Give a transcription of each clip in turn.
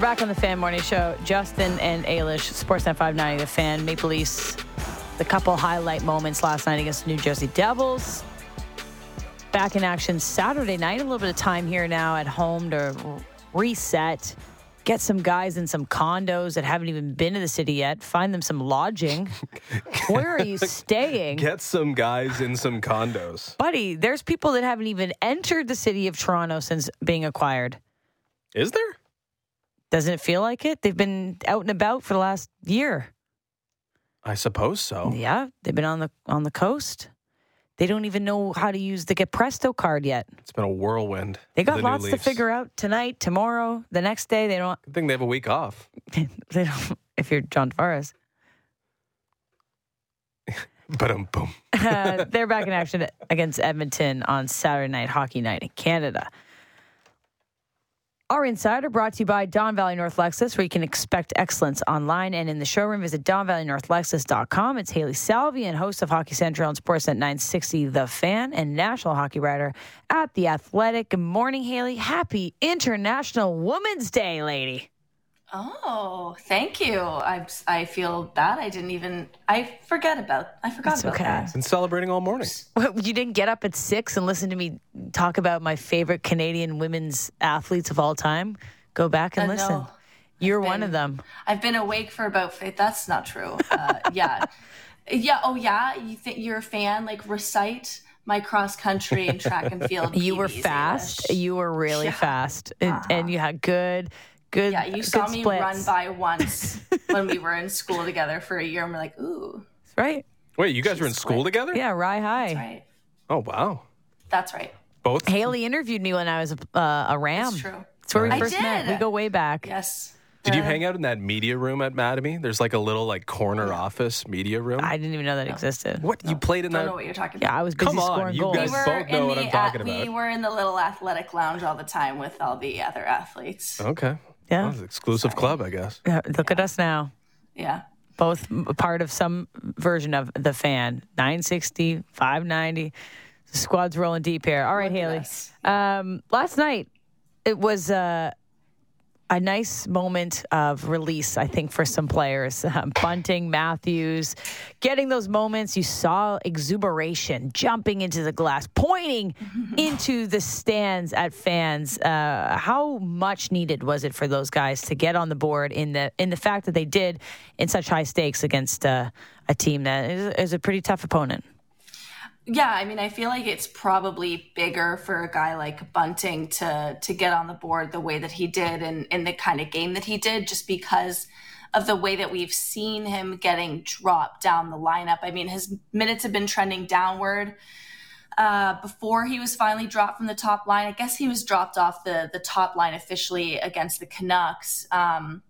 We're back on the Fan Morning Show. Justin and Ailish, Sportsnet 590, The Fan, Maple Leafs. The couple highlight moments last night against the New Jersey Devils. Back in action Saturday night. A little bit of time here now at home to reset. Get some guys in some condos that haven't even been to the city yet. Find them some lodging. Where are you staying? Get some guys in some condos. Buddy, there's people that haven't even entered the city of Toronto since being acquired. Is there? Doesn't it feel like it? They've been out and about for the last year. I suppose so. Yeah, they've been on the on the coast. They don't even know how to use the Get Presto card yet. It's been a whirlwind. They got the lots to figure out tonight, tomorrow, the next day. They don't. Good thing they have a week off. They don't. If you're John Tavares, But um, boom. uh, they're back in action against Edmonton on Saturday night hockey night in Canada. Our Insider brought to you by Don Valley North Lexus, where you can expect excellence online and in the showroom. Visit DonValleyNorthLexus.com. It's Hailey Salvian, host of Hockey Central on Sportsnet 960 The Fan and national hockey writer at The Athletic. Good morning, Hailey. Happy International Women's Day, lady. Oh, thank you. I I feel bad. I didn't even. I forget about. I forgot It's about okay. that. Been celebrating all morning. What, You didn't get up at six and listen to me talk about my favorite Canadian women's athletes of all time? Go back and Uh, listen. no. You're I've one of them. I've been awake for about. That's not true. Uh, yeah, yeah. Oh, yeah. You think you're a fan? Like recite my cross country and track and field. You were fast. Ailish. You were really Yeah. fast, and, and you had good, good. Yeah, you saw me splits. run by once when we were in school together for a year, and we're like, ooh, Right? Wait, you guys were in She's school quick. together? Yeah, Rye High. right. Oh, wow. That's right. Both? Haley interviewed me when I was a, uh, a Ram. That's true. That's where we I first met. We go way back. Yes. Did you Uh, hang out in that media room at Mattamy? There's like a little like corner office media room. I didn't even know that existed. what? You played in that? I Don't that? know what you're talking about. Yeah. I was busy Come on, scoring you goals. guys we were both know in what the I'm talking at- We were in the little athletic lounge all the time with all the other athletes. Okay. Yeah. Well, it's an exclusive club, I guess. Yeah, Look at us now. Yeah. both part of some version of the fan 960 590 the squad's rolling deep here all right Look haley us. um, last night it was uh, a nice moment of release, I think, for some players. Um, Bunting, Matthews, getting those moments. You saw exuberation, jumping into the glass, pointing into the stands at fans. Uh, how much needed was it for those guys to get on the board in the in the fact that they did in such high stakes against uh, a team that is, is a pretty tough opponent? Yeah, I mean, I feel like it's probably bigger for a guy like Bunting to to get on the board the way that he did and in the kind of game that he did, just because of the way that we've seen him getting dropped down the lineup. I mean, his minutes have been trending downward. Uh, before he was finally dropped from the top line, I guess he was dropped off the the top line officially against the Canucks. Um,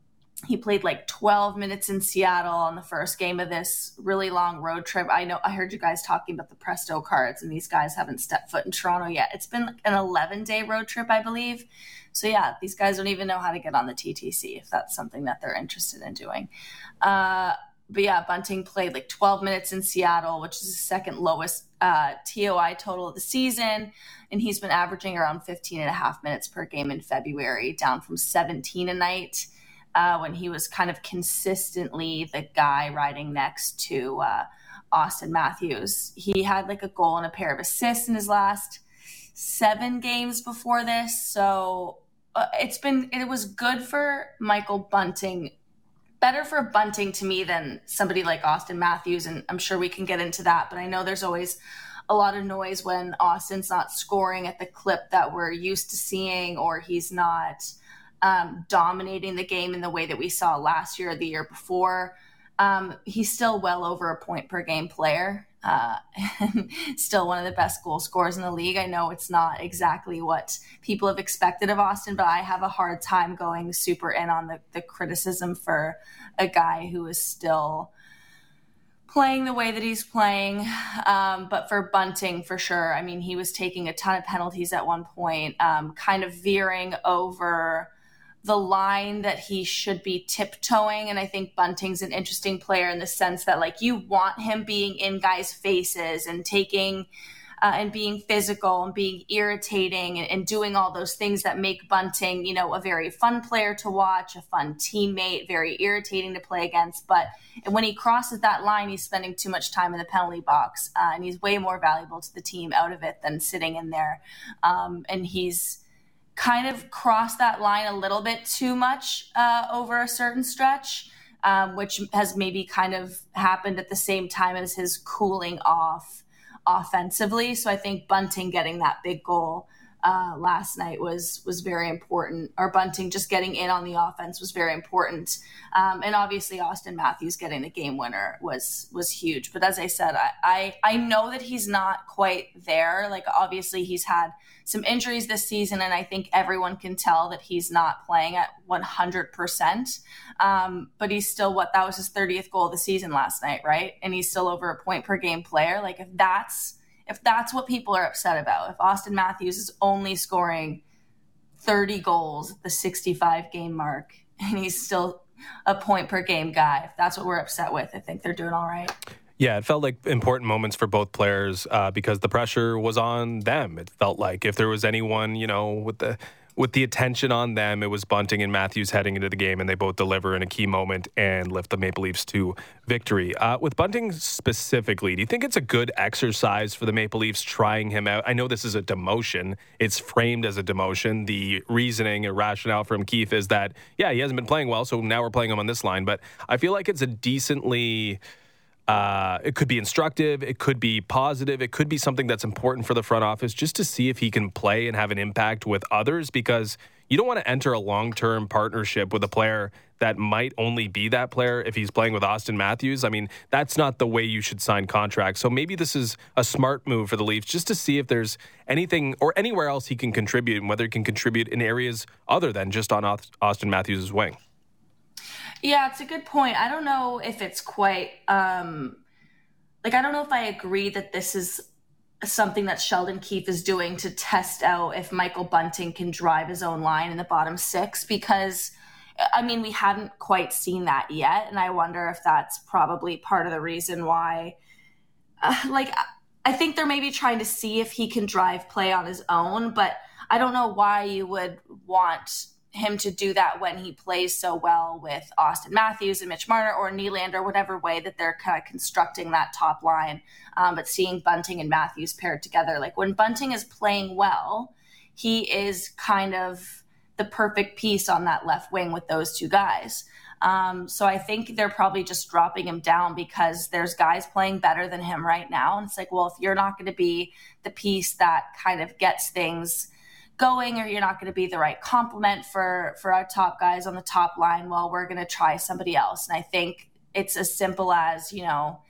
he played like 12 minutes in Seattle on the first game of this really long road trip. I know I heard you guys talking about the Presto cards, and these guys haven't stepped foot in Toronto yet. It's been an 11 day road trip, I believe. So, yeah, these guys don't even know how to get on the TTC if that's something that they're interested in doing. Uh, but yeah, Bunting played like 12 minutes in Seattle, which is the second lowest uh, TOI total of the season. And he's been averaging around 15 and a half minutes per game in February, down from 17 a night uh, when he was kind of consistently the guy riding next to uh, Austin Matthews. He had like a goal and a pair of assists in his last seven games before this. So uh, it's been, it was good for Michael Bunting. Better for Bunting to me than somebody like Austin Matthews. And I'm sure we can get into that. But I know there's always a lot of noise when Austin's not scoring at the clip that we're used to seeing or he's not um, dominating the game in the way that we saw last year or the year before. Um, he's still well over a point per game player. Uh, and still one of the best goal scorers in the league. I know it's not exactly what people have expected of Austin, but I have a hard time going super in on the, the criticism for a guy who is still playing the way that he's playing. Um, but for Bunting, for sure, I mean, he was taking a ton of penalties at one point, um, kind of veering over the line that he should be tiptoeing. And I think Bunting's an interesting player in the sense that, like, you want him being in guys' faces and taking uh, and being physical and being irritating and, and, doing all those things that make Bunting, you know, a very fun player to watch, a fun teammate, very irritating to play against. But when he crosses that line, he's spending too much time in the penalty box, uh, and he's way more valuable to the team out of it than sitting in there. Um, and he's kind of crossed that line a little bit too much uh, over a certain stretch. Um, which has maybe kind of happened at the same time as his cooling off offensively. So I think Bunting getting that big goal uh, last night was was very important. Or Bunting just getting in on the offense was very important, um, and obviously Austin Matthews getting the game winner was was huge. But as I said, I, I I know that he's not quite there. Like obviously he's had some injuries this season, and I think everyone can tell that he's not playing at 100%. Um, but he's still what that was his 30th goal of the season last night, right? And he's still over a point per game player. Like if that's if that's what people are upset about, if Austin Matthews is only scoring 30 goals at the 65 game mark and he's still a point per game guy, if that's what we're upset with, I think they're doing all right. Yeah, it felt like important moments for both players uh, because the pressure was on them. It felt like if there was anyone, you know, with the with the attention on them, it was Bunting and Matthews heading into the game, and they both deliver in a key moment and lift the Maple Leafs to victory. Uh, with Bunting specifically, do you think it's a good exercise for the Maple Leafs trying him out? I know this is a demotion; it's framed as a demotion. The reasoning or rationale from Keefe is that yeah, he hasn't been playing well, so now we're playing him on this line. But I feel like it's a decently uh, it could be instructive. It could be positive. It could be something that's important for the front office just to see if he can play and have an impact with others because you don't want to enter a long term partnership with a player that might only be that player if he's playing with Austin Matthews. I mean, that's not the way you should sign contracts. So maybe this is a smart move for the Leafs just to see if there's anything or anywhere else he can contribute and whether he can contribute in areas other than just on Austin Matthews' wing. Yeah, it's a good point. I don't know if it's quite um like I don't know if I agree that this is something that Sheldon Keefe is doing to test out if Michael Bunting can drive his own line in the bottom 6 because I mean, we haven't quite seen that yet and I wonder if that's probably part of the reason why uh, like I think they're maybe trying to see if he can drive play on his own, but I don't know why you would want him to do that when he plays so well with Austin Matthews and Mitch Marner or Nylander, whatever way that they're kind of constructing that top line. Um, but seeing Bunting and Matthews paired together, like when Bunting is playing well, he is kind of the perfect piece on that left wing with those two guys. Um, so I think they're probably just dropping him down because there's guys playing better than him right now. And it's like, well, if you're not going to be the piece that kind of gets things going or you're not going to be the right complement for for our top guys on the top line well we're going to try somebody else. And i think it's as simple as you know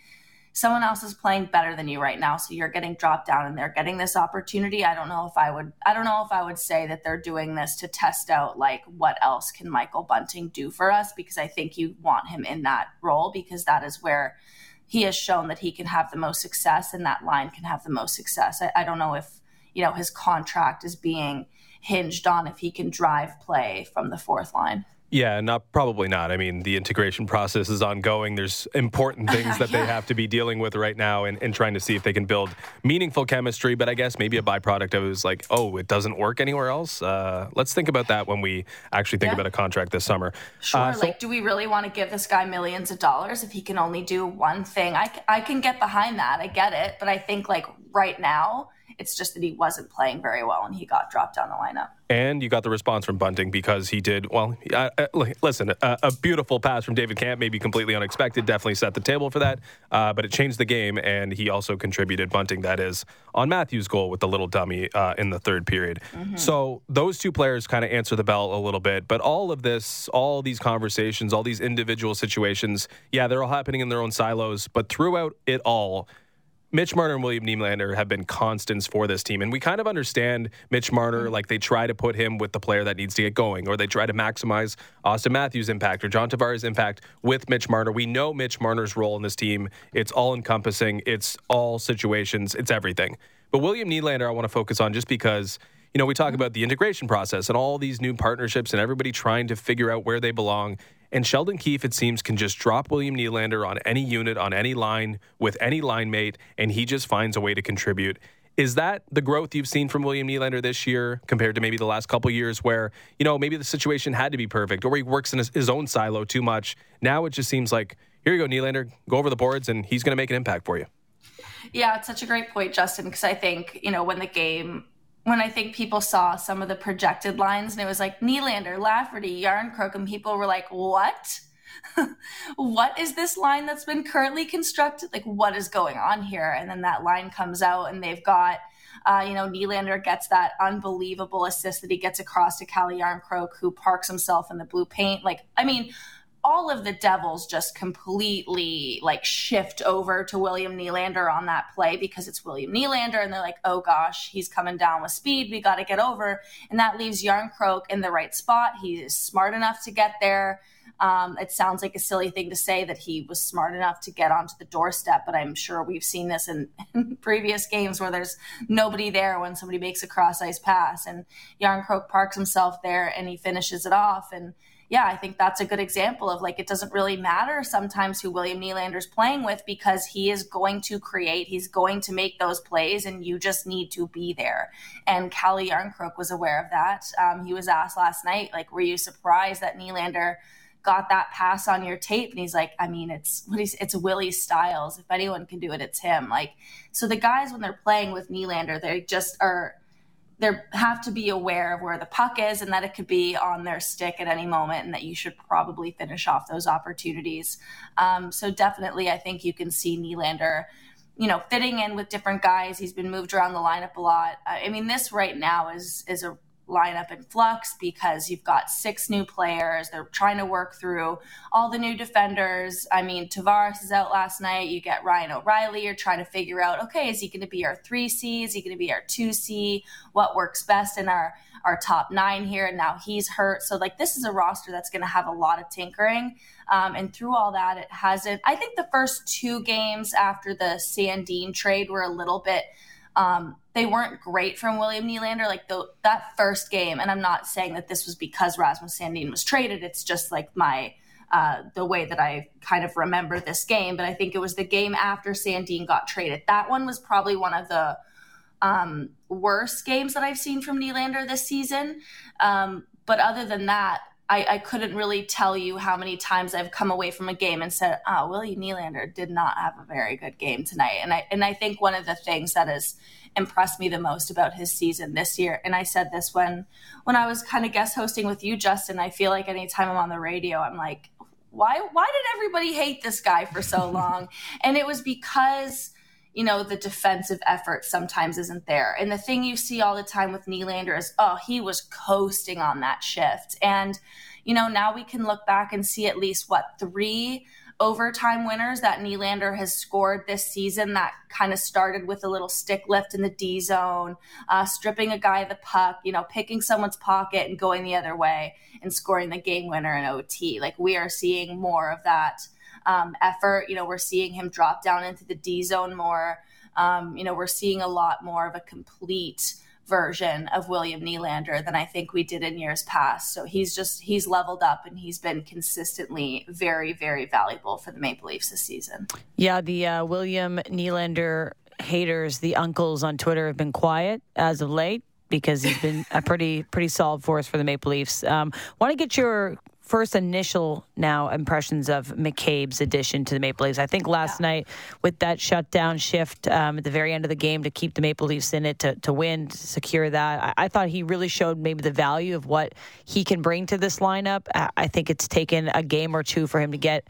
someone else is playing better than you right now so you're getting dropped down and they're getting this opportunity. I don't know if i would i don't know if i would say that they're doing this to test out like what else can michael bunting do for us because i think you want him in that role because that is where he has shown that he can have the most success and that line can have the most success. I, I don't know if you know, his contract is being hinged on if he can drive play from the fourth line. Yeah, not probably not. I mean, the integration process is ongoing. There's important things that yeah. they have to be dealing with right now and, and, trying to see if they can build meaningful chemistry. But I guess maybe a byproduct of it is like, oh, it doesn't work anywhere else. Uh, let's think about that when we actually think yeah. about a contract this summer. Sure. Uh, so, like, do we really want to give this guy millions of dollars if he can only do one thing? I, I can get behind that. I get it. But I think, like, right now, it's just that he wasn't playing very well and he got dropped down the lineup. And you got the response from Bunting because he did, well, uh, uh, listen, uh, a beautiful pass from David Kämpf, maybe completely unexpected, definitely set the table for that, uh, but it changed the game. And he also contributed, Bunting, that is, on Matthews' goal with the little dummy uh, in the third period. Mm-hmm. So those two players kind of answer the bell a little bit. But all of this, all these conversations, all these individual situations, yeah, they're all happening in their own silos. But throughout it all, Mitch Marner and William Nylander have been constants for this team. And we kind of understand Mitch Marner, mm-hmm. like they try to put him with the player that needs to get going, or they try to maximize Austin Matthews' impact or John Tavares' impact with Mitch Marner. We know Mitch Marner's role in this team. It's all encompassing, it's all situations, it's everything. But William Nylander, I want to focus on just because you know, we talk mm-hmm. about the integration process and all these new partnerships and everybody trying to figure out where they belong. And Sheldon Keefe, it seems, can just drop William Nylander on any unit, on any line, with any line mate, and he just finds a way to contribute. Is that the growth you've seen from William Nylander this year compared to maybe the last couple years where, you know, maybe the situation had to be perfect or he works in his, his own silo too much? Now it just seems like, here you go, Nylander, go over the boards and he's going to make an impact for you. Yeah, it's such a great point, Justin, because I think, you know, when the game when I think people saw some of the projected lines and it was like Nylander, Lafferty, Järnkrok, and people were like, what? what is this line that's been currently constructed? Like, what is going on here? And then that line comes out, and they've got, uh, you know, Nylander gets that unbelievable assist that he gets across to Calle Järnkrok, who parks himself in the blue paint. Like, I mean, all of the Devils just completely like shift over to William Nylander on that play because it's William Nylander, and they're like, "Oh gosh, he's coming down with speed. We got to get over." And that leaves Järnkrok in the right spot. He is smart enough to get there. Um, it sounds like a silly thing to say that he was smart enough to get onto the doorstep, but I'm sure we've seen this in, in previous games where there's nobody there when somebody makes a cross ice pass, and Järnkrok parks himself there and he finishes it off. And yeah, I think that's a good example of like it doesn't really matter sometimes who William Nylander's playing with because he is going to create, he's going to make those plays, and you just need to be there. And Calle Järnkrok was aware of that. Um, he was asked last night, like, were you surprised that Nylander? got that pass on your tape and he's like i mean it's what he's it's willie styles if anyone can do it it's him like so the guys when they're playing with Nylander they just are they have to be aware of where the puck is and that it could be on their stick at any moment and that you should probably finish off those opportunities. Um, so definitely i think you can see Nylander you know fitting in with different guys. He's been moved around the lineup a lot. I mean this right now is is a lineup in flux because you've got six new players. They're trying to work through all the new defenders. I mean, Tavares is out last night. You get Ryan O'Reilly. You're trying to figure out, okay, is he going to be our three C? Is he going to be our two C? What works best in our our top nine here? And now he's hurt. So like this is a roster that's going to have a lot of tinkering. Um, and through all that, it hasn't. I think the first two games after the sandin trade were a little bit um, they weren't great from William Nylander. Like the, that first game, and I'm not saying that this was because Rasmus Sandin was traded. It's just like my uh, the way that I kind of remember this game. But I think it was the game after Sandin got traded. That one was probably one of the um, worst games that I've seen from Nylander this season. Um, but other than that, I, I, couldn't really tell you how many times I've come away from a game and said, ah, "Oh, William Nylander did not have a very good game tonight." And I and I think one of the things that has impressed me the most about his season this year, and I said this when when I was kind of guest hosting with you, Justin. I feel like anytime I'm on the radio, I'm like, "Why? Why did everybody hate this guy for so long?" and it was because you know, the defensive effort sometimes isn't there. And the thing you see all the time with Nylander is, oh, he was coasting on that shift. And, you know, now we can look back and see at least what three overtime winners that Nylander has scored this season that kind of started with a little stick lift in the D zone, uh, stripping a guy the puck, you know, picking someone's pocket and going the other way and scoring the game winner in OT. Like we are seeing more of that um, effort. You know, we're seeing him drop down into the D zone more. Um, you know, we're seeing a lot more of a complete version of William Nylander than I think we did in years past. So he's just he's leveled up and he's been consistently very very valuable for the Maple Leafs this season. Yeah, the uh, William Nylander haters, the uncles on Twitter have been quiet as of late because he's been a pretty pretty solid force for the Maple Leafs. Um, Want to get your first initial now impressions of McCabe's addition to the Maple Leafs. I think last yeah. night with that shutdown shift um, at the very end of the game to keep the Maple Leafs in it to, to win, to secure that, I, I, thought he really showed maybe the value of what he can bring to this lineup. I, I think it's taken a game or two for him to get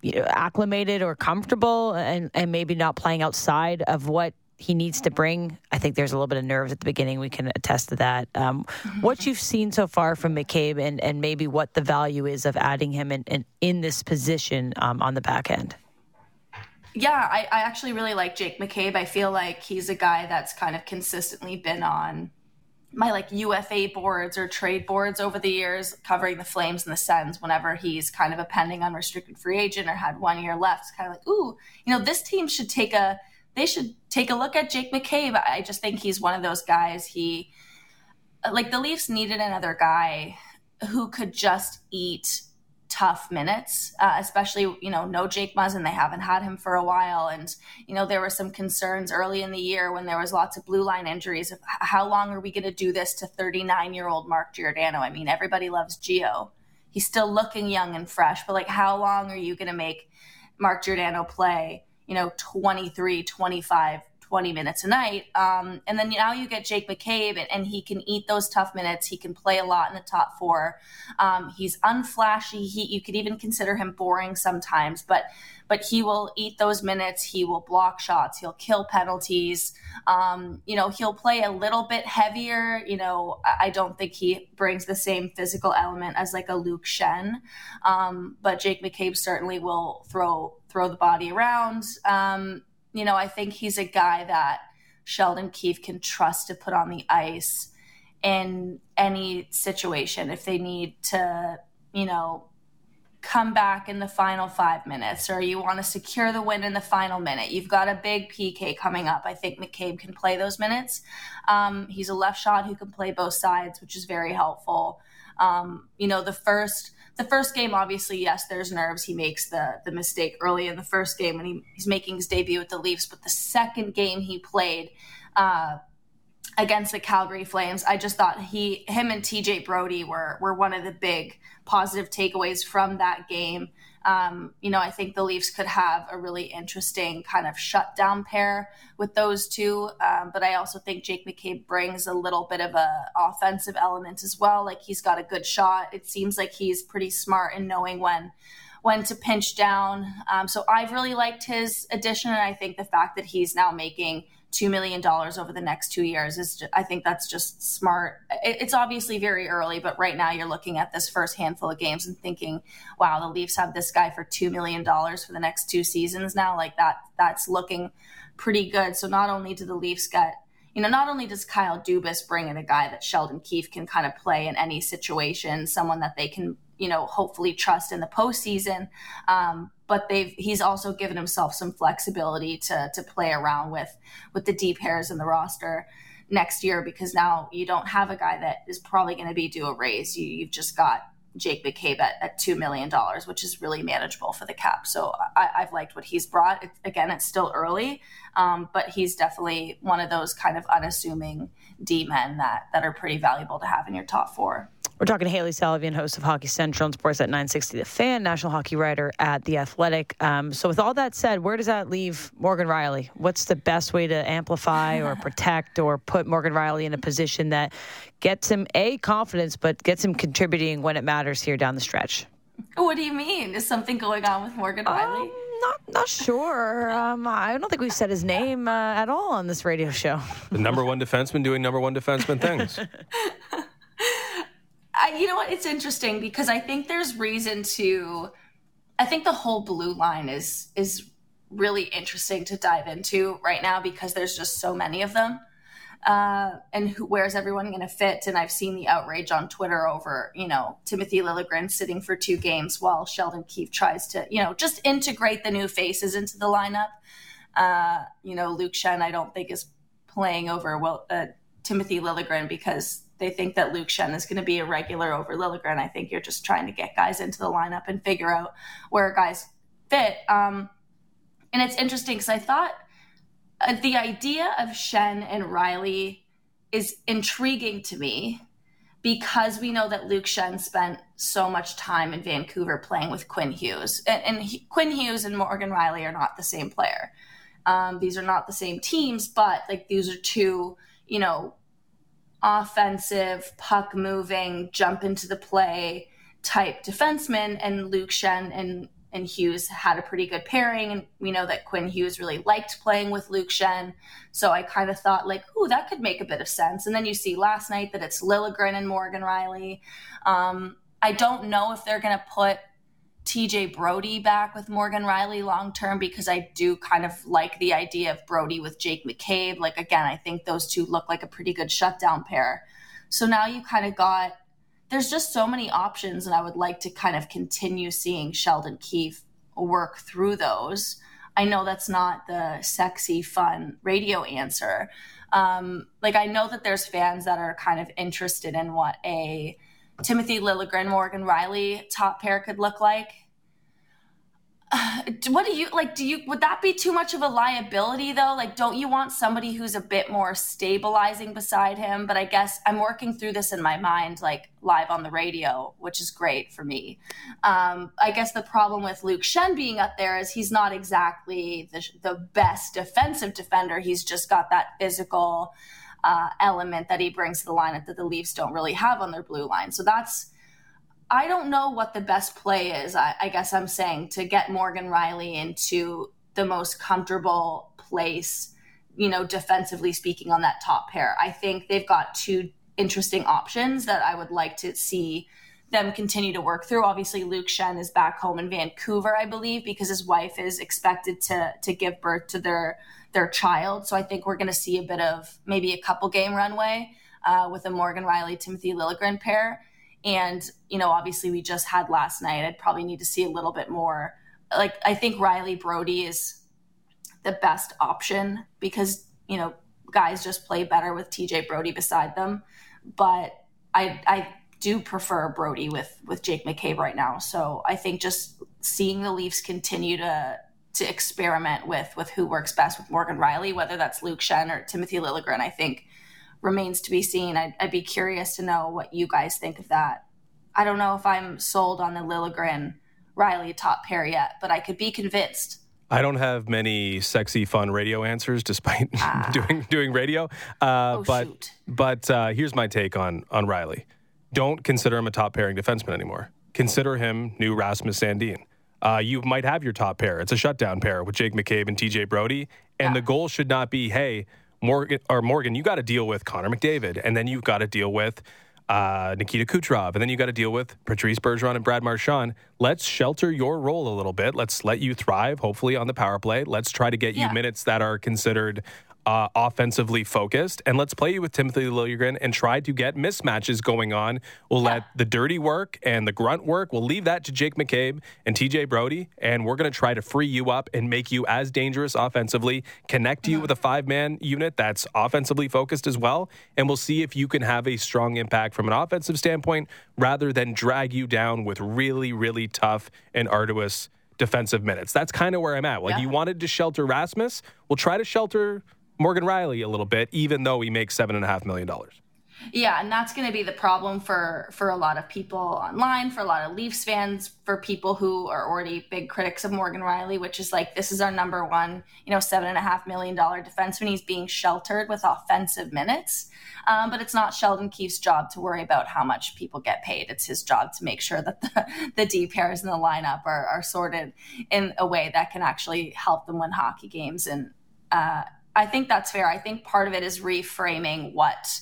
you know, acclimated or comfortable and, and maybe not playing outside of what he needs to bring. I think there's a little bit of nerves at the beginning. We can attest to that. Um, what you've seen so far from McCabe and, and maybe what the value is of adding him in, in, in this position um, on the back end. Yeah, I, I actually really like Jake McCabe. I feel like he's a guy that's kind of consistently been on my like UFA boards or trade boards over the years, covering the Flames and the Sens whenever he's kind of a pending unrestricted free agent or had one year left. It's kind of like, ooh, you know, this team should take a they should take a look at Jake McCabe. I just think he's one of those guys. He, like, the Leafs needed another guy who could just eat tough minutes, uh, especially, you know, no Jake Muzzin. They haven't had him for a while. And, you know, there were some concerns early in the year when there was lots of blue line injuries of how long are we going to do this to 39 year old Mark Giordano? I mean, everybody loves Gio. He's still looking young and fresh, but like, how long are you going to make Mark Giordano play, you know, 23, 25, 20 minutes a night. Um, and then now you get Jake McCabe, and, and, he can eat those tough minutes. He can play a lot in the top four. Um, he's unflashy. He, you could even consider him boring sometimes, but but he will eat those minutes. He will block shots. He'll kill penalties. Um, you know, he'll play a little bit heavier. You know, I don't think he brings the same physical element as like a Luke Schenn, um, but Jake McCabe certainly will throw throw the body around. Um, you know, I think he's a guy that Sheldon Keefe can trust to put on the ice in any situation if they need to, you know, come back in the final five minutes or you want to secure the win in the final minute. You've got a big PK coming up. I think McCabe can play those minutes. Um, he's a left shot who can play both sides, which is very helpful. Um, you know, the first the first game, obviously, yes, there's nerves. He makes the the mistake early in the first game when he, he's making his debut with the Leafs. But the second game he played uh, against the Calgary Flames, I just thought he, him, and TJ Brodie were were one of the big positive takeaways from that game. Um, you know, I think the Leafs could have a really interesting kind of shutdown pair with those two. Um, but I also think Jake McCabe brings a little bit of a offensive element as well. Like he's got a good shot. It seems like he's pretty smart in knowing when when to pinch down. Um, so I've really liked his addition, and I think the fact that he's now making two million dollars over the next two years is just, I think that's just smart. It's obviously very early, but right now you're looking at this first handful of games and thinking, wow, the Leafs have this guy for two million dollars for the next two seasons now. Like that, that's looking pretty good. So not only do the Leafs get you know, not only does Kyle Dubas bring in a guy that Sheldon Keefe can kind of play in any situation, someone that they can, you know, hopefully trust in the postseason, um, but they've he's also given himself some flexibility to to play around with with the D pairs in the roster next year because now you don't have a guy that is probably going to be due a raise. You, you've just got Jake McCabe at, at $2 million, which is really manageable for the cap. So I, have liked what he's brought. Again, it's still early, um, but he's definitely one of those kind of unassuming D men that, that are pretty valuable to have in your top four. We're talking to Hailey Salvian, host of Hockey Central and Sportsnet 960 The Fan, national hockey writer at The Athletic. Um, so, with all that said, where does that leave Morgan Rielly? What's the best way to amplify or protect or put Morgan Rielly in a position that gets him, A, confidence, but gets him contributing when it matters here down the stretch? What do you mean? Is something going on with Morgan Rielly? Um, not not sure. Um, I don't think we've said his name uh, at all on this radio show. The number one defenseman doing number one defenseman things. I, you know what? It's interesting because I think there's reason to. I think the whole blue line is is really interesting to dive into right now because there's just so many of them. Uh, and who, where's everyone going to fit? And I've seen the outrage on Twitter over, you know, Timothy Liljegren sitting for two games while Sheldon Keefe tries to, you know, just integrate the new faces into the lineup. Uh, you know, Luke Schenn, I don't think is playing over well uh, Timothy Liljegren because they think that Luke Schenn is going to be a regular over Liljegren. I think you're just trying to get guys into the lineup and figure out where guys fit. Um, and it's interesting because I thought uh, the idea of Schenn and Rielly is intriguing to me because we know that Luke Schenn spent so much time in Vancouver playing with Quinn Hughes. And, and he, Quinn Hughes and Morgan Rielly are not the same player. Um, these are not the same teams, but like these are two, you know, offensive, puck moving, jump into the play type defenseman. And Luke Schenn and, and Hughes had a pretty good pairing. And we know that Quinn Hughes really liked playing with Luke Schenn. So I kind of thought, like, ooh, that could make a bit of sense. And then you see last night that it's Liljegren and Morgan Rielly. Um, I don't know if they're going to put TJ Brodie back with Morgan Rielly long term because I do kind of like the idea of Brodie with Jake McCabe. Like, again, I think those two look like a pretty good shutdown pair. So now you kind of got, there's just so many options, and I would like to kind of continue seeing Sheldon Keefe work through those. I know that's not the sexy, fun radio answer. Um, like, I know that there's fans that are kind of interested in what a Timothy Liljegren, Morgan Rielly top pair could look like. what do you like do you would that be too much of a liability though? Like don't you want somebody who's a bit more stabilizing beside him? But i guess i'm working through this in my mind like live on the radio which is great for me. Um, i guess the problem with luke schenn being up there is he's not exactly the, the best defensive defender. He's just got that physical uh, element that he brings to the lineup that the leafs don't really have on their blue line. So that's I don't know what the best play is. I, I, guess I'm saying to get Morgan Rielly into the most comfortable place, you know, defensively speaking, on that top pair. I think they've got two interesting options that I would like to see them continue to work through. Obviously, Luke Schenn is back home in Vancouver, I believe, because his wife is expected to to give birth to their their child. So I think we're going to see a bit of maybe a couple game runway uh, with a Morgan Rielly Timothy Liljegren pair and, you know, obviously we just had last night. I'd probably need to see a little bit more. Like, I think Rielly Brodie is the best option because, you know, guys just play better with TJ Brodie beside them. But I, I do prefer Brodie with, with Jake McCabe right now. So I think just seeing the Leafs continue to, to experiment with, with who works best with Morgan Rielly, whether that's Luke Schenn or Timothy Liljegren, I think remains to be seen. I'd, I'd, be curious to know what you guys think of that. I don't know if I'm sold on the Liljegren Rielly top pair yet, but I could be convinced. I don't have many sexy, fun radio answers, despite ah. doing doing radio. Uh, oh, but shoot. but uh, here's my take on on Rielly. Don't consider him a top pairing defenseman anymore. Consider him new Rasmus Sandin. Uh, you might have your top pair. It's a shutdown pair with Jake McCabe and TJ Brodie, and yeah. the goal should not be, hey, Morgan or Morgan, you got to deal with Connor McDavid, and then you've got to deal with uh, Nikita Kucherov, and then you got to deal with Patrice Bergeron and Brad Marchand. Let's shelter your role a little bit. Let's let you thrive, hopefully on the power play. Let's try to get yeah. you minutes that are considered uh, offensively focused, and let's play you with Timothy Liljegren and try to get mismatches going on. We'll yeah. let the dirty work and the grunt work. We'll leave that to Jake McCabe and TJ Brodie. and we're going to try to free you up and make you as dangerous offensively. Connect you mm-hmm. with a five man unit that's offensively focused as well, and we'll see if you can have a strong impact from an offensive standpoint rather than drag you down with really, really tough and arduous defensive minutes. That's kind of where I'm at. Like yeah. you wanted to shelter Rasmus, we'll try to shelter Morgan Rielly a little bit, even though he makes seven and a half million dollars. Yeah, and that's going to be the problem for for a lot of people online, for a lot of Leafs fans, for people who are already big critics of Morgan Rielly, which is like this is our number one, you know, seven and a half million dollar defenseman. He's being sheltered with offensive minutes, um, but it's not Sheldon Keefe's job to worry about how much people get paid. It's his job to make sure that the, the D pairs in the lineup are, are sorted in a way that can actually help them win hockey games and. Uh, I think that's fair. I think part of it is reframing what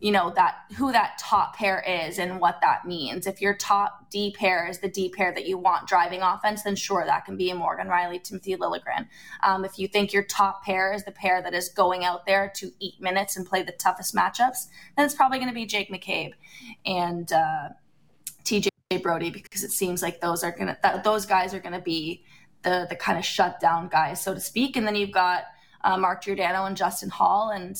you know that who that top pair is and what that means. If your top D pair is the D pair that you want driving offense, then sure that can be a Morgan Rielly, Timothy Liljegren. Um, if you think your top pair is the pair that is going out there to eat minutes and play the toughest matchups, then it's probably going to be Jake McCabe and uh, TJ Brodie because it seems like those are gonna that, those guys are going to be the the kind of shutdown guys, so to speak. And then you've got uh, Mark Giordano and Justin Holl. And,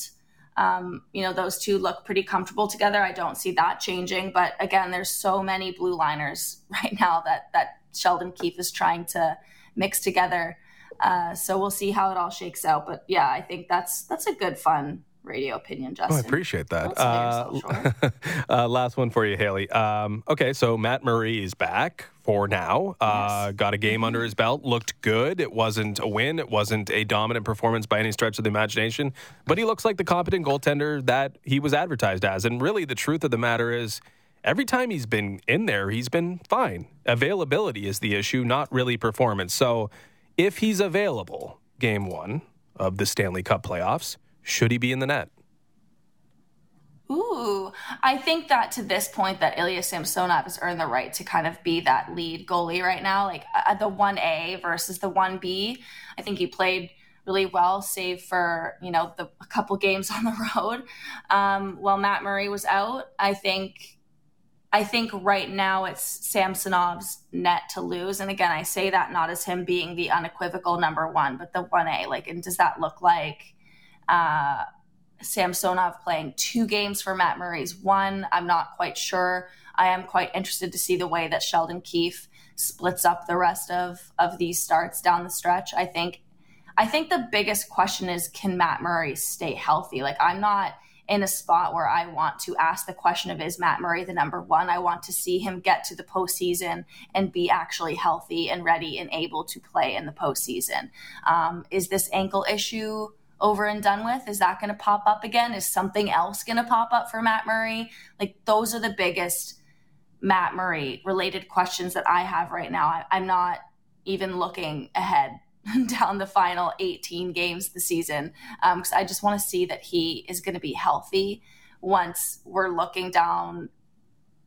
um, you know, those two look pretty comfortable together. I don't see that changing. But again, there's so many blue liners right now that, that Sheldon Keefe is trying to mix together. Uh, so we'll see how it all shakes out. But yeah, I think that's that's a good fun radio opinion, Justin. Oh, I appreciate that. Uh, uh, last one for you, Hailey. Um, okay, so Matt Murray is back for now. Uh, yes. Got a game mm-hmm. under his belt. Looked good. It wasn't a win. It wasn't a dominant performance by any stretch of the imagination. But he looks like the competent goaltender that he was advertised as. And really, the truth of the matter is. Every time he's been in there, he's been fine. Availability is the issue, not really performance. So, if he's available, game one of the Stanley Cup playoffs, should he be in the net? Ooh, I think that to this point that Ilya Samsonov has earned the right to kind of be that lead goalie right now, like uh, the 1A versus the 1B. I think he played really well, save for, you know, the a couple games on the road. Um, while Matt Murray was out, I think I think right now it's Samsonov's net to lose. And again, I say that not as him being the unequivocal number one, but the 1A. Like, and does that look like uh, Samsonov playing two games for Matt Murray's one. I'm not quite sure. I am quite interested to see the way that Sheldon Keefe splits up the rest of of these starts down the stretch. I think I think the biggest question is can Matt Murray stay healthy? Like I'm not in a spot where I want to ask the question of is Matt Murray the number one? I want to see him get to the postseason and be actually healthy and ready and able to play in the postseason. Um, is this ankle issue over and done with? Is that going to pop up again? Is something else going to pop up for Matt Murray? Like those are the biggest Matt Murray related questions that I have right now. I, I'm not even looking ahead down the final 18 games the season because um, I just want to see that he is going to be healthy once we're looking down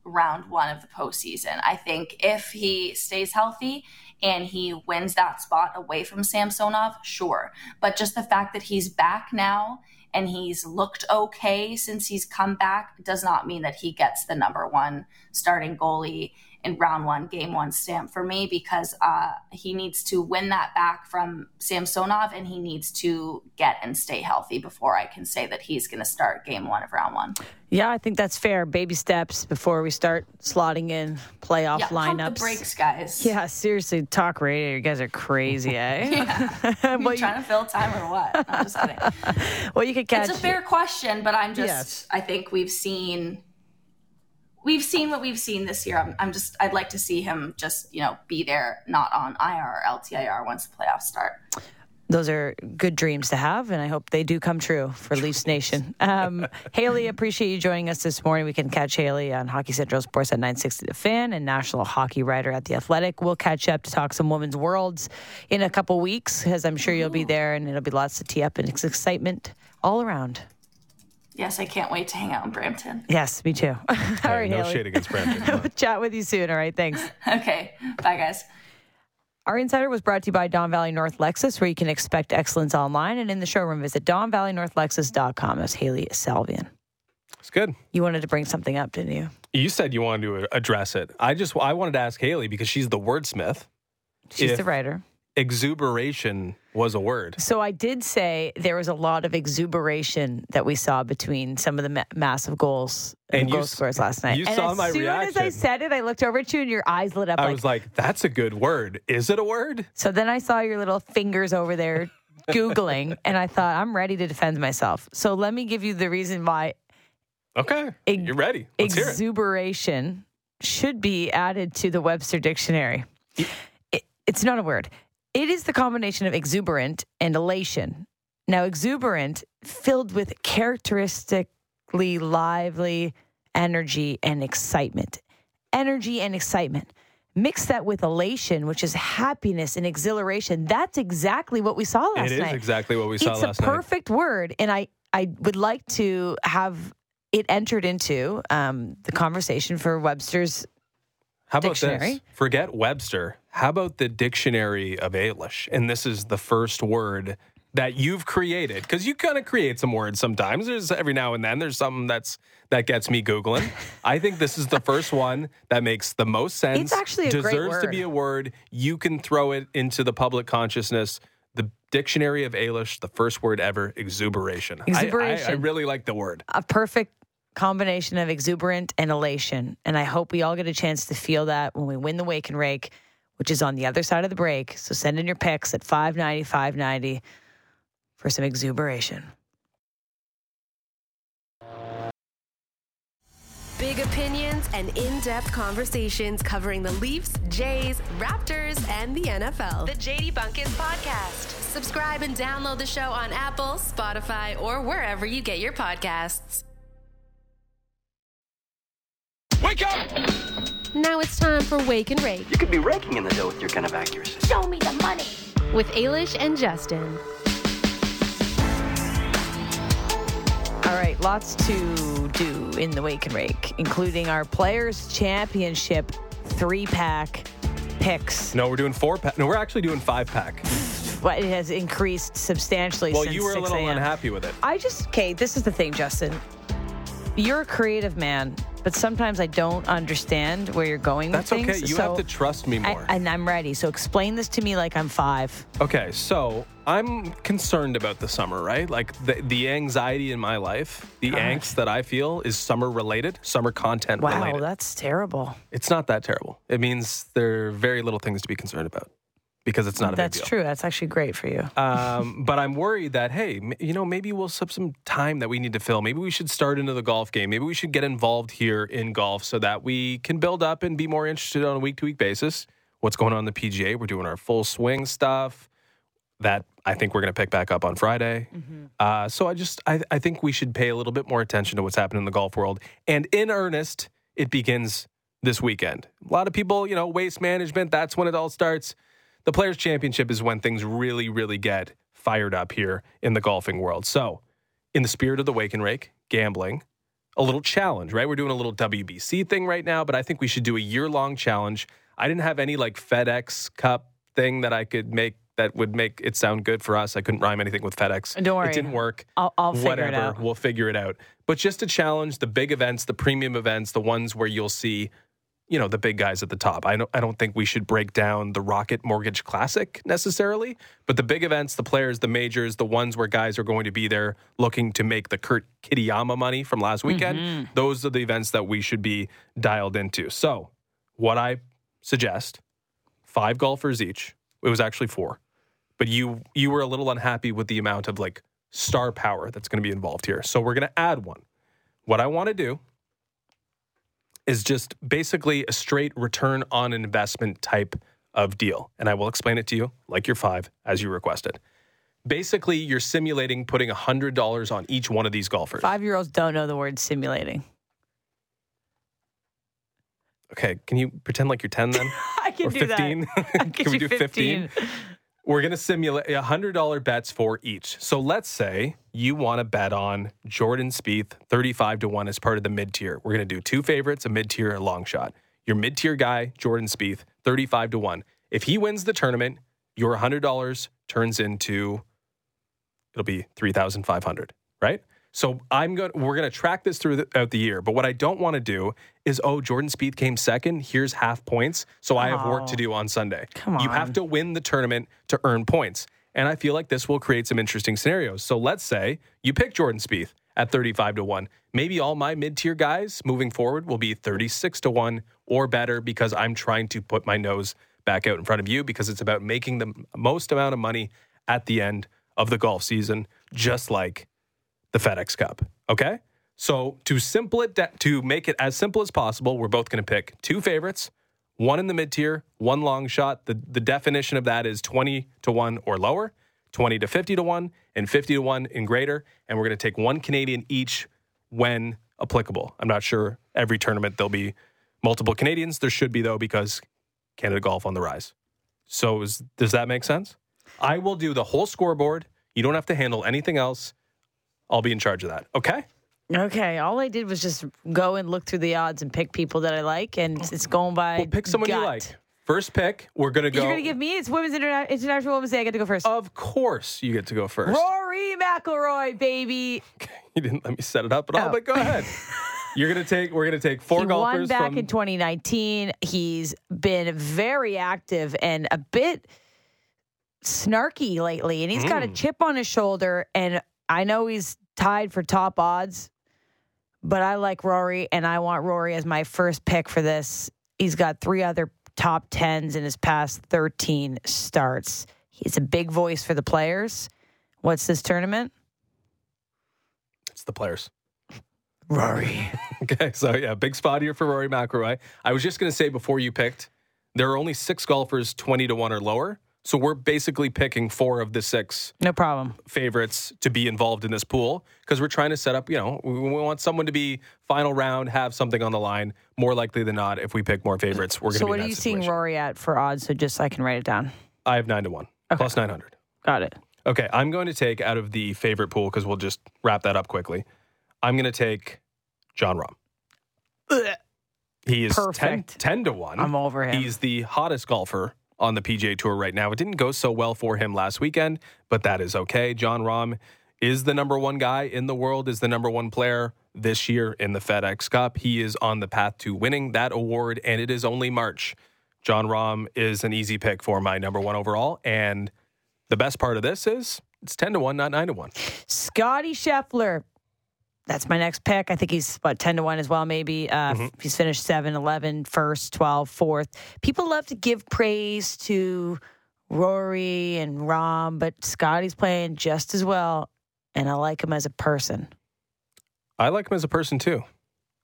round one of the postseason. I think if he stays healthy and he wins that spot away from Samsonov, sure. But just the fact that he's back now and he's looked okay since he's come back does not mean that he gets the number one starting goalie in round one, game one stamp for me because uh, he needs to win that back from Samsonov and he needs to get and stay healthy before I can say that he's going to start game one of round one. Yeah, I think that's fair. Baby steps before we start slotting in playoff yeah, lineups. Pump the brakes, guys. Yeah, seriously, talk radio. You guys are crazy, eh? yeah. well, you trying to fill time or what? I'm just kidding. well, you could catch. It's a fair question, but I'm just. Yes. I think we've seen we've seen what we've seen this year. I'm, I'm, just I'd like to see him just you know be there, not on IR or LTIR once the playoffs start. Those are good dreams to have, and I hope they do come true for Leafs Nation. Um, Hailey, appreciate you joining us this morning. We can catch Hailey on Hockey Central Sportsnet 960 The Fan and national hockey writer at The Athletic. We'll catch up to talk some women's worlds in a couple weeks, because I'm sure you'll be there, and it'll be lots to tee up and excitement all around. Yes, I can't wait to hang out in Brampton. Yes, me too. all hey, right, no Hailey. shade against Brampton. Chat with you soon. All right, thanks. okay, bye, guys. Our insider was brought to you by Don Valley North Lexus, where you can expect excellence online and in the showroom. Visit DonValleyNorthLexus.com. That's Hailey Salvian. It's good. You wanted to bring something up, didn't you? You said you wanted to address it. I just I wanted to ask Hailey because she's the wordsmith. She's the writer exuberation was a word. So I did say there was a lot of exuberation that we saw between some of the ma- massive goals and goal scores last night. You and saw as my soon reaction. as I said it, I looked over at you and your eyes lit up. I like, was like, "That's a good word. Is it a word?" So then I saw your little fingers over there googling, and I thought I'm ready to defend myself. So let me give you the reason why. Okay, ex- you're ready. Let's exuberation should be added to the Webster dictionary. It, it's not a word. It is the combination of exuberant and elation. Now, exuberant, filled with characteristically lively energy and excitement. Energy and excitement. Mix that with elation, which is happiness and exhilaration. That's exactly what we saw last night. It is exactly what we saw it's last night. It's a perfect word. And I, I would like to have it entered into um, the conversation for Webster's how about dictionary. this? Forget Webster. How about the dictionary of Ailish? And this is the first word that you've created because you kind of create some words sometimes. There's every now and then there's something that's that gets me googling. I think this is the first one that makes the most sense. It's actually a deserves great word. to be a word. You can throw it into the public consciousness. The dictionary of Ailish, the first word ever, exuberation. Exuberation. I, I, I really like the word. A perfect combination of exuberant and elation. And I hope we all get a chance to feel that when we win the Wake and Rake, which is on the other side of the break. So send in your picks at 590, 590 for some exuberation. Big opinions and in depth conversations covering the Leafs, Jays, Raptors, and the NFL. The JD Bunkis Podcast. Subscribe and download the show on Apple, Spotify, or wherever you get your podcasts. Wake up! Now it's time for Wake and Rake. You could be raking in the dough with your kind of accuracy. Show me the money. With Ailish and Justin. All right, lots to do in the Wake and Rake, including our Players Championship three pack picks. No, we're doing four pack. No, we're actually doing five pack. But it has increased substantially since. well, you were a little a.m. unhappy with it. I just, okay, this is the thing, Justin. You're a creative man, but sometimes I don't understand where you're going That's with things. okay. You so have to trust me more. I, and I'm ready. So explain this to me like I'm five. Okay, so I'm concerned about the summer, right? Like the, the anxiety in my life, the angst that I feel is summer related, summer content related. Wow, related. that's terrible. It's not that terrible. It means there are very little things to be concerned about because it's not a That's big deal. true. That's actually great for you. Um, but I'm worried that hey, you know, maybe we'll have some time that we need to fill. Maybe we should start into the golf game. Maybe we should get involved here in golf so that we can build up and be more interested on a week to week basis. What's going on in the PGA? We're doing our full swing stuff. That I think we're going to pick back up on Friday. Uh, so I just I, I think we should pay a little bit more attention to what's happening in the golf world. And in earnest, it begins this weekend. A lot of people, you know, waste management. That's when it all starts. The Players Championship is when things really, really get fired up here in the golfing world. So, in the spirit of the wake and rake, gambling, a little challenge, right? We're doing a little WBC thing right now, but I think we should do a year long challenge. I didn't have any like FedEx Cup thing that I could make that would make it sound good for us. I couldn't rhyme anything with FedEx. Don't worry. It didn't work. I'll- I'll figure it Whatever. out. We'll figure it out. But just to challenge the big events, the premium events, the ones where you'll see you know the big guys at the top. I don't I don't think we should break down the Rocket Mortgage Classic necessarily, but the big events, the players, the majors, the ones where guys are going to be there looking to make the Kurt Kitayama money from last weekend, mm-hmm. those are the events that we should be dialed into. So, what I suggest, five golfers each. It was actually four. But you you were a little unhappy with the amount of like star power that's going to be involved here. So, we're going to add one. What I want to do is just basically a straight return on investment type of deal. And I will explain it to you like your five as you requested. Basically, you're simulating putting $100 on each one of these golfers. Five year olds don't know the word simulating. Okay, can you pretend like you're 10 then? I can or do 15? that. I'll can we do 15? We're going to simulate $100 bets for each. So let's say you want to bet on Jordan Spieth 35 to 1 as part of the mid tier. We're going to do two favorites, a mid tier, a long shot. Your mid tier guy, Jordan Spieth, 35 to 1. If he wins the tournament, your $100 turns into it'll be 3500, right? So I'm going we're going to track this throughout the year, but what I don't want to do is oh Jordan Spieth came second, here's half points, so I have work to oh. do on Sunday. Come on. You have to win the tournament to earn points. And I feel like this will create some interesting scenarios. So let's say you pick Jordan Spieth at 35 to 1. Maybe all my mid-tier guys moving forward will be 36 to 1 or better because I'm trying to put my nose back out in front of you because it's about making the most amount of money at the end of the golf season, just like the FedEx Cup. Okay? So to simple it da- to make it as simple as possible, we're both going to pick two favorites, one in the mid tier, one long shot. The the definition of that is 20 to 1 or lower, 20 to 50 to 1, and 50 to 1 and greater, and we're going to take one Canadian each when applicable. I'm not sure every tournament there'll be multiple Canadians. There should be though because Canada Golf on the rise. So is, does that make sense? I will do the whole scoreboard. You don't have to handle anything else. I'll be in charge of that. Okay? Okay, all I did was just go and look through the odds and pick people that I like, and it's going by. Well, pick someone you like. First pick, we're going to go. You're gonna give me it's Women's Interna- International Women's Day. I get to go first. of course, you get to go first. Rory McIlroy, baby. You didn't let me set it up at all, Oh. but go ahead. You're going to take, we're to take four he golfers won back from. in 2019. He's been very active and a bit snarky lately, and he's got Mm. a chip on his shoulder. And I know he's tied for top odds, but I like Rory, and I want Rory as my first pick for this. He's got three other top tens in his past 13 starts. He's a big voice for the players. What's this tournament? it's the players. Rory. Okay, so yeah, big spot here for Rory McIlroy. I was just going to say before you picked, there are only six golfers 20 to 1 or lower. So we're basically picking four of the six No problem. favorites to be involved in this pool because we're trying to set up, you know, we we want someone to be final round, have something on the line. More likely than not, if we pick more favorites, we're going to So, be what in are that you seeing. Rory at for odds? So, just so I can write it down. I have nine to one, plus 900. Got it. Okay, I'm going to take out of the favorite pool because we'll just wrap that up quickly. I'm going to take Jon Rahm. He is 10, 10 to 1. I'm over him. He's the hottest golfer on the PGA Tour right now. It didn't go so well for him last weekend, but that is okay. Jon Rahm is the number one guy in the world, is the number one player this year in the FedEx Cup. He is on the path to winning that award, and it is only March. Jon Rahm is an easy pick for my number one overall, and the best part of this is it's 10 to 1, not 9 to 1. Scottie Scheffler. That's my next pick. I think he's about 10 to 1 as well, maybe. Uh, Mm-hmm. He's finished 7, 11, first, 12, fourth. People love to give praise to Rory and Rahm, but Scottie's playing just as well. And I like him as a person. I like him as a person too.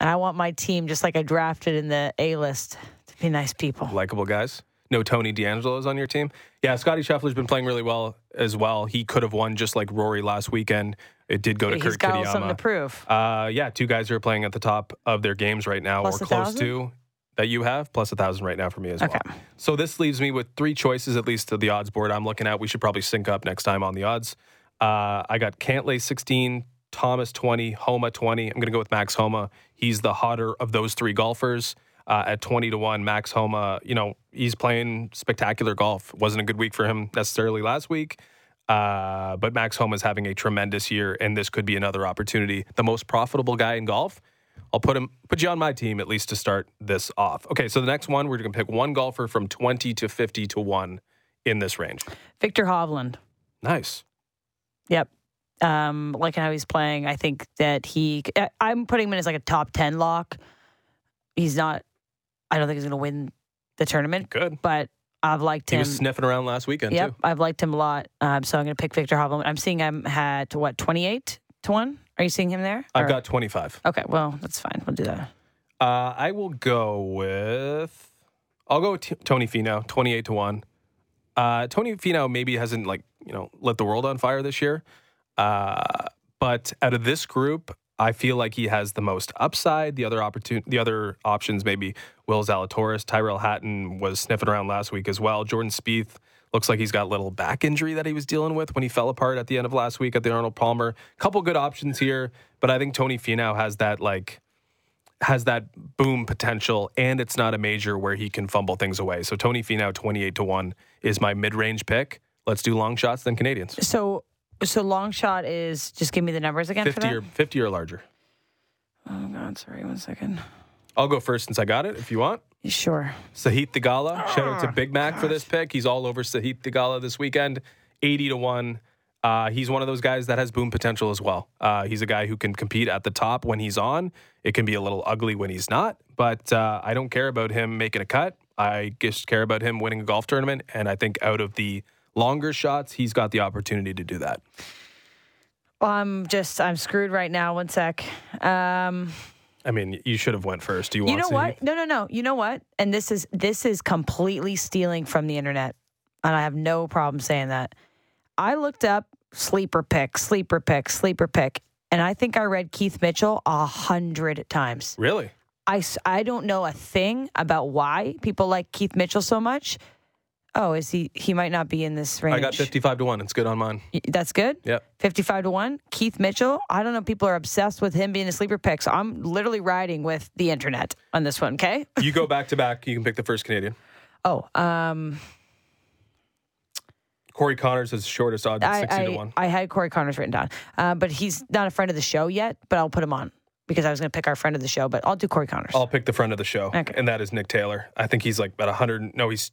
And I want my team, just like I drafted in the A list, to be nice people. Likable guys. No Tony D'Angelo's on your team. Yeah, Scottie Scheffler's been playing really well as well. He could have won just like Rory last weekend. It did go to He's Kurt got a little something to prove. Uh, yeah, two guys who are playing at the top of their games right now, Plus or close thousand? to that you have, plus a thousand right now for me as Okay. well. So this leaves me with three choices at least to the odds board I'm looking at. We should probably sync up next time on the odds. Uh, I got Cantlay 16, Thomas 20, Homa 20. I'm going to go with Max Homa. He's the hotter of those three golfers. Uh, at 20 to 1, Max Homa, you know, he's playing spectacular golf. Wasn't a good week for him necessarily last week. Uh, but Max Homa is having a tremendous year, and this could be another opportunity. The most profitable guy in golf. I'll put him, put you on my team at least to start this off. Okay, so the next one we're going to pick one golfer from 20 to 50 to one in this range. Viktor Hovland. Nice. Yep. Um, liking how he's playing. I think that he. I'm putting him in as like a top ten lock. He's not. I don't think he's going to win the tournament, Good. but I've liked him. He was sniffing around last weekend Yep, too. I've liked him a lot. Um, so I'm going to pick Viktor Hovland. I'm seeing I'm at what 28 to one. Are you seeing him there? I've Or- got 25. Okay, well that's fine. We'll do that. Uh, I will go with. I'll go with T- Tony Finau, 28 to 1. Uh, Tony Finau maybe hasn't, like, you know, lit the world on fire this year. Uh, but out of this group, I feel like he has the most upside. The other opportun- the other options, maybe Will Zalatoris, Tyrrell Hatton was sniffing around last week as well. Jordan Spieth looks like he's got little back injury that he was dealing with when he fell apart at the end of last week at the Arnold Palmer. Couple good options here, but I think Tony Finau has that like has that boom potential, and it's not a major where he can fumble things away. So Tony Finau, twenty-eight to one, is my mid-range pick. Let's do long shots then Canadians. So so long shot is just give me the numbers again for Fifty that. or fifty or larger. oh God, sorry, one second. I'll go first since I got it. If you want, Sure. Sahith Theegala. Shout out to Big Mac for this pick. He's all over Sahith Theegala this weekend. Eighty to one. Uh, he's one of those guys that has boom potential as well. Uh, he's a guy who can compete at the top when he's on. It can be a little ugly when he's not, but uh, I don't care about him making a cut. I just care about him winning a golf tournament. And I think out of the longer shots, he's got the opportunity to do that. Well, I'm just I'm screwed right now. One sec. Um, I mean, you should have went first. Do you, you want know Sahith? what? No, no, no. You know what? And this is this is completely stealing from the internet, and I have no problem saying that. I looked up sleeper pick, sleeper pick, sleeper pick, and I think I read Keith Mitchell a hundred times. Really? I I don't know a thing about why people like Keith Mitchell so much. Oh, is he? He might not be in this range. I got 55 to 1. It's good on mine. That's good. Yep. 55 to 1. Keith Mitchell. I don't know. People are obsessed with him being a sleeper pick. So I'm literally riding with the internet on this one. Okay. You go back to back. You can pick the first Canadian. Oh, um, Corey Conners is the shortest odds at I, 60 to I, 1. I had Corey Conners written down, uh, but he's not a friend of the show yet, but I'll put him on because I was going to pick our friend of the show, but I'll do Corey Conners. I'll pick the friend of the show, Okay. and that is Nick Taylor. I think he's like about 100. No, he's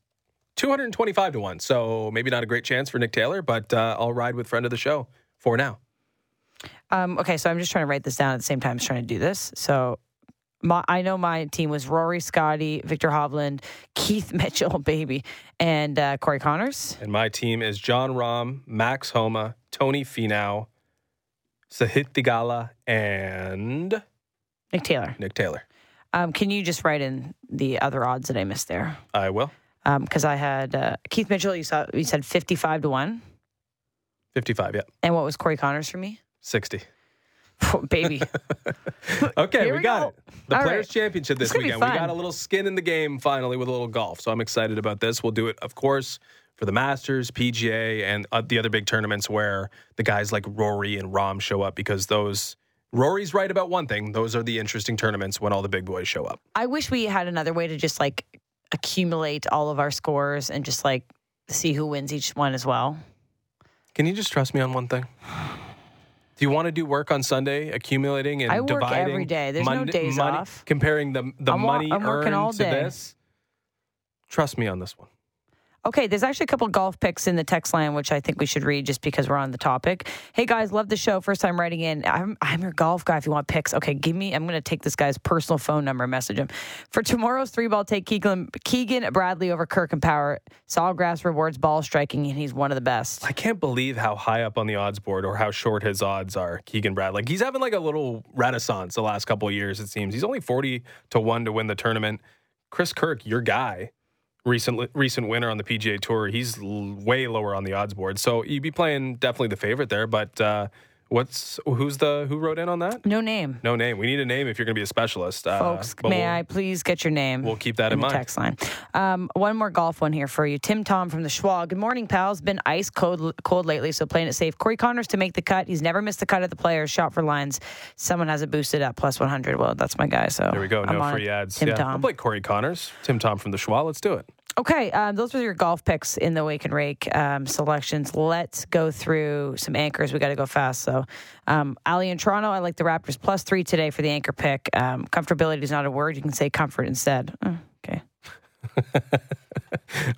225 to 1. So maybe not a great chance for Nick Taylor, but uh, I'll ride with friend of the show for now. Um, okay, so I'm just trying to write this down at the same time as trying to do this. So my, I know my team was Rory, Scottie, Viktor Hovland, Keith Mitchell, baby, and uh, Corey Conners. And my team is Jon Rahm, Max Homa, Tony Finau, Sahith Theegala, and Nick Taylor. Nick Taylor. Um, can you just write in the other odds that I missed there? I will. Because I had uh, Keith Mitchell. You saw you said fifty-five to one, 55, yeah. and what was Corey Conners for me? 60. baby, Okay, we, we got go. it. The All Players right. Championship this It's gonna be weekend. We got a little skin in the game finally with a little golf. So I'm excited about this. We'll do it, of course, for the Masters, PGA, and uh, the other big tournaments where the guys like Rory and Rahm show up because those. Rory's right about one thing. Those are the interesting tournaments when all the big boys show up. I wish we had another way to just like accumulate all of our scores and just like see who wins each one as well. Can you just trust me on one thing? Do you want to do work on Sunday, accumulating and I work dividing? every day. There's no days money- off. Comparing the the I'm money I'm working earned to this. Trust me on this one. Okay, there's actually a couple golf picks in the text line, which I think we should read just because we're on the topic. Hey guys, love the show. First time writing in. I'm, I'm your golf guy if you want picks. Okay, give me, I'm going to take this guy's personal phone number and message him. For tomorrow's three ball, take Keegan, Keegan Bradley over Kirk and Power. Sawgrass rewards ball striking, and he's one of the best. I can't believe how high up on the odds board or how short his odds are, Keegan Brad. Like he's having like a little renaissance the last couple years, it seems. He's only 40 to 1 to win the tournament. Chris Kirk, your guy, recent recent winner on the PGA Tour. He's l- way lower on the odds board, so you'd be playing definitely the favorite there. But uh, what's who's the who wrote in on that? No name. No name. We need a name if you're going to be a specialist, uh, Folks, may we'll- I please get your name? We'll keep that in the mind. Text line. Um, one more golf one here for you. Tim Tom from the Schwa. Good morning, pals. Been ice cold, cold lately, so playing it safe. Corey Conners to make the cut. He's never missed the cut at the players. Shot for lines. Someone has it boosted up plus 100. Well, that's my guy. So There we go. I'm No free it. ads. Tim yeah. I'll Tom. play Corey Conners. Tim Tom from the Schwa. Let's do it. Okay, um, those were your golf picks in the Wake and Rake um, selections. Let's go through some anchors. We got to go fast. So, um, Ali in Toronto, I like the Raptors plus three today for the anchor pick. Um, comfortability is not a word. You can say comfort instead. Oh, okay.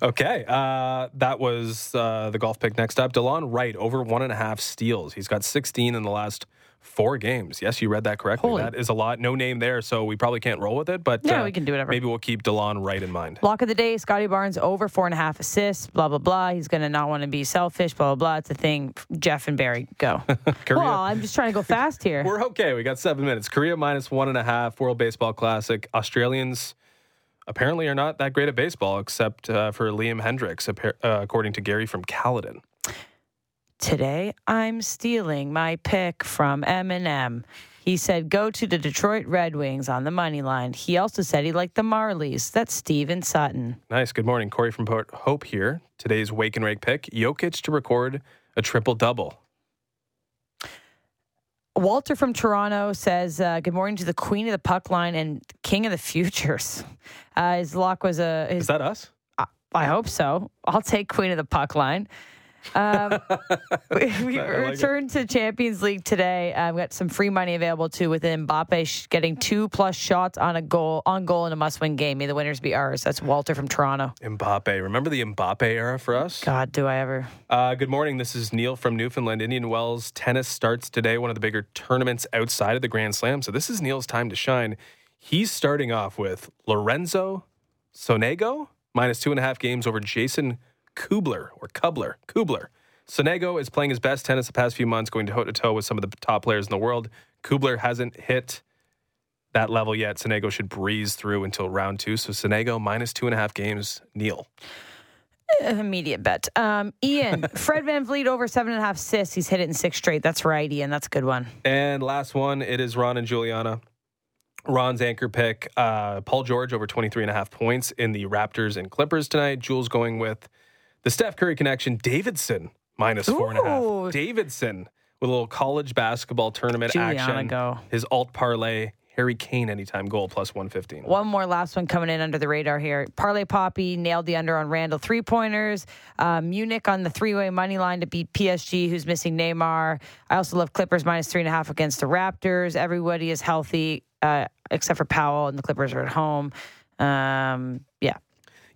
Okay, uh, that was uh, the golf pick. Next up, Delon Wright over one and a half steals. He's got 16 in the last four games. Yes, you read that correctly. Holy- That is a lot. No name there, so we probably can't roll with it. But No, uh, we can do whatever. Maybe we'll keep Delon Wright in mind. Block of the day, Scottie Barnes over four and a half assists, blah, blah, blah. He's going to not want to be selfish, blah, blah, blah. It's a thing. Jeff and Barry, go. Korea- well, I'm just trying to go fast here. We're okay. We got seven minutes. Korea minus one and a half. World Baseball Classic. Australians apparently are not that great at baseball, except uh, for Liam Hendriks, uh, according to Gary from Caledon. Today, I'm stealing my pick from Eminem. He said, go to the Detroit Red Wings on the money line. He also said he liked the Marlies. That's Steven Sutton. Nice. Good morning. Corey from Port Hope here. Today's Wake and Rake pick Jokic to record a triple double. Walter from Toronto says, uh, "Good morning to the Queen of the Puck Line and King of the Futures." Uh, his lock was a. His, Is that us? I hope so. I'll take Queen of the Puck Line. Um, we we like it. to Champions League today. Uh, we got some free money available too with Mbappe getting two plus shots on a goal on goal in a must-win game. May the winners be ours. That's Walter from Toronto. Mbappe. Remember the Mbappe era for us? God, do I ever? Uh, good morning. This is Neil from Newfoundland. Indian Wells tennis starts today, one of the bigger tournaments outside of the Grand Slam. So this is Neil's time to shine. He's starting off with Lorenzo Sonego minus two and a half games over Jason Kubler or Kubler. Kubler. Sonego is playing his best tennis the past few months, going toe to toe with some of the top players in the world. Kubler hasn't hit that level yet. Sonego should breeze through until round two. So Sonego minus two and a half games. Neil. Immediate bet. Um, Ian, Fred VanVleet over seven and a half assists. He's hit it in six straight. That's right, Ian. That's a good one. And last one, it is Ron and Juliana. Ron's anchor pick, uh, Paul George over 23 and a half points in the Raptors and Clippers tonight. Jules going with the Steph Curry connection, Davidson minus four and a half. Davidson with a little college basketball tournament action. go. His alt parlay, Harry Kane anytime goal plus 115. One more last one coming in under the radar here. Parlay Poppy nailed the under on Randle three pointers. Uh, Munich on the three way money line to beat PSG, who's missing Neymar. I also love Clippers minus three and a half against the Raptors. Everybody is healthy uh, except for Powell, and the Clippers are at home. Um,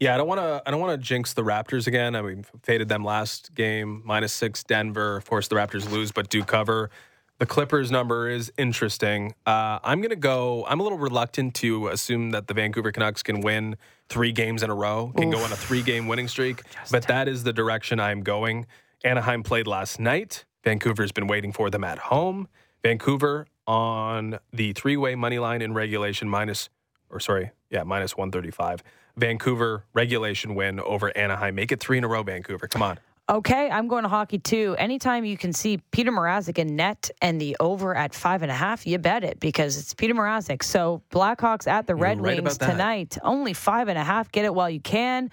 yeah. I don't want to. I don't want to jinx the Raptors again. I mean, faded them last game, minus six Denver. Of course, the Raptors lose, but do cover. The Clippers number is interesting. Uh, I'm going to go. I'm a little reluctant to assume that the Vancouver Canucks can win three games in a row, can go on a three game winning streak, but that is the direction I'm going. Anaheim played last night. Vancouver's been waiting for them at home. Vancouver on the three way money line in regulation, minus, or sorry, yeah, minus 135. Vancouver regulation win over Anaheim. Make it three in a row, Vancouver. Come on. Okay, I'm going to hockey too. Anytime you can see Peter Mrazek in net and the over at five and a half, you bet it because it's Peter Mrazek. So Blackhawks at the Red right Wings tonight, only five and a half. Get it while you can.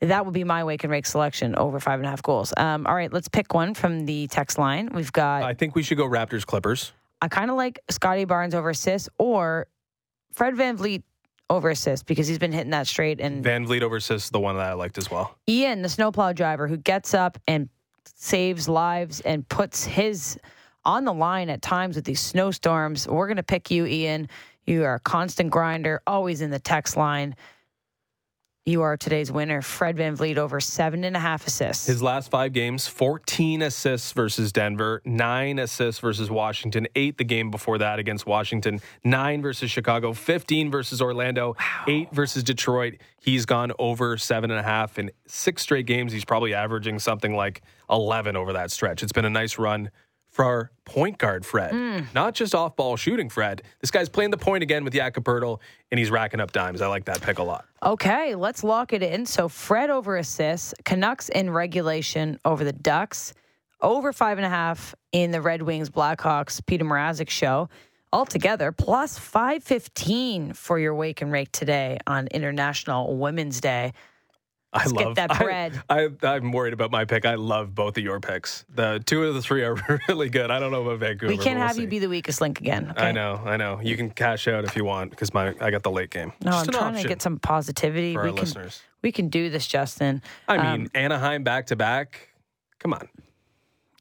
That would be my wake and rake selection over five and a half goals. Um, all right, let's pick one from the text line. We've got I think we should go Raptors Clippers. I kind of like Scottie Barnes over assists or Fred VanVleet over assists because he's been hitting that straight and VanVleet over Sis, the one that I liked as well. Ian, the snowplow driver who gets up and saves lives and puts his on the line at times with these snowstorms. We're going to pick you, Ian. You are a constant grinder, always in the text line. You are today's winner. Fred VanVleet over seven and a half assists. His last five games 14 assists versus Denver, nine assists versus Washington, eight the game before that against Washington, nine versus Chicago, 15 versus Orlando, eight versus Detroit. He's gone over seven and a half in six straight games. He's probably averaging something like 11 over that stretch. It's been a nice run for our point guard, Fred. Mm. Not just off ball shooting, Fred. This guy's playing the point again with Jakob Poeltl, and he's racking up dimes. I like that pick a lot. Okay, let's lock it in. So Fred over assists, Canucks in regulation over the Ducks, over five and a half in the Red Wings Blackhawks Peter Mrazek show. Altogether, plus 515 for your wake and rake today on International Women's Day. I love that I- bread. I, am worried about my pick. I love both of your picks. The two of the three are really good. I don't know about Vancouver. We can't we'll have you be the weakest link again. Okay? I know, I know. You can cash out if you want because my I got the late game. No, Just I'm trying to get some positivity. for we our can listeners. we can do this, Justin. I Um, mean, Anaheim back to back. Come on,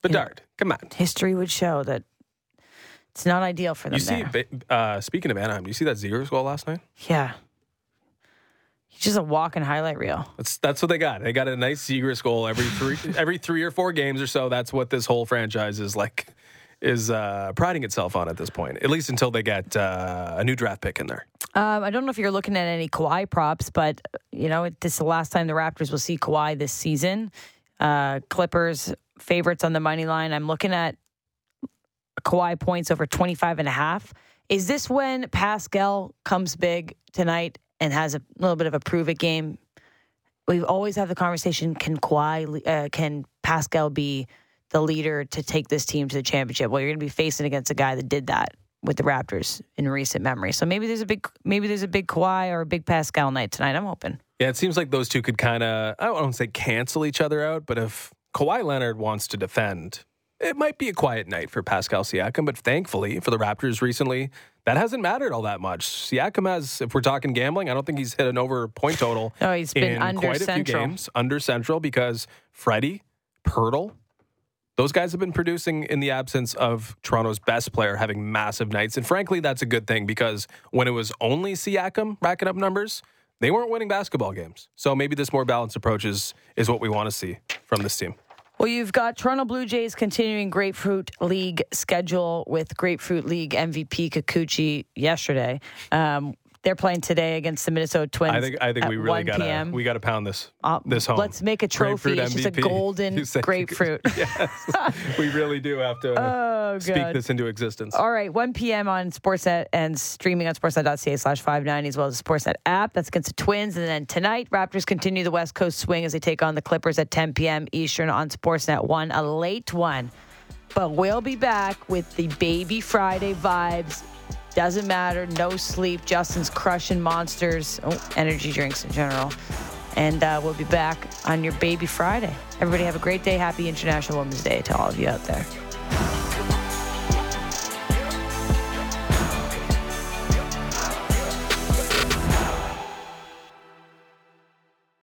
Bedard. Come on. history would show that it's not ideal for them You see, uh, speaking of Anaheim, do you see that Zegras goal last night? yeah. He's just a walking highlight reel. That's that's what they got. They got a nice Zegras goal every three every three or four games or so. That's what this whole franchise is like is uh, priding itself on at this point. At least until they get uh, a new draft pick in there. Um, I don't know if you're looking at any Kawhi props, but you know it, this is the last time the Raptors will see Kawhi this season. Uh, Clippers favorites on the money line. I'm looking at Kawhi points over 25 and a half. Is this when Pascal comes big tonight and has a little bit of a prove it game? We've always had the conversation: Can Kawhi, uh, can Pascal be the leader to take this team to the championship? Well, you're going to be facing against a guy that did that with the Raptors in recent memory. So maybe there's a big, maybe there's a big Kawhi or a big Pascal night tonight. I'm hoping. Yeah, it seems like those two could kind of, I don't want to say cancel each other out, but if Kawhi Leonard wants to defend, it might be a quiet night for Pascal Siakam. But thankfully for the Raptors recently, that hasn't mattered all that much. Siakam has, if we're talking gambling, I don't think he's hit an over point total. No, he's been in under quite a few games, under Central, because Freddie, Poeltl, those guys have been producing in the absence of Toronto's best player having massive nights. And frankly, that's a good thing because when it was only Siakam racking up numbers, they weren't winning basketball games. So maybe this more balanced approach is, is what we want to see from this team. Well, you've got Toronto Blue Jays continuing Grapefruit League schedule with Grapefruit League MVP Kikuchi yesterday. Um, they're playing today against the Minnesota Twins. I think I think we really got to we got to pound this Uh, this home. Let's make a trophy. It's just a golden grapefruit. yes, we really do have to Oh, speak God. this into existence. All right, 1 p.m. on Sportsnet and streaming on sportsnet.ca slash 590 as well as the Sportsnet app. That's against the Twins. And then tonight, Raptors continue the West Coast swing as they take on the Clippers at 10 p.m. Eastern on Sportsnet 1, a late one. But we'll be back with the Baby Friday vibes. Doesn't matter, no sleep. Justin's crushing monsters, oh, energy drinks in general. And uh, we'll be back on your Baby Friday. Everybody have a great day. Happy International Women's Day to all of you out there.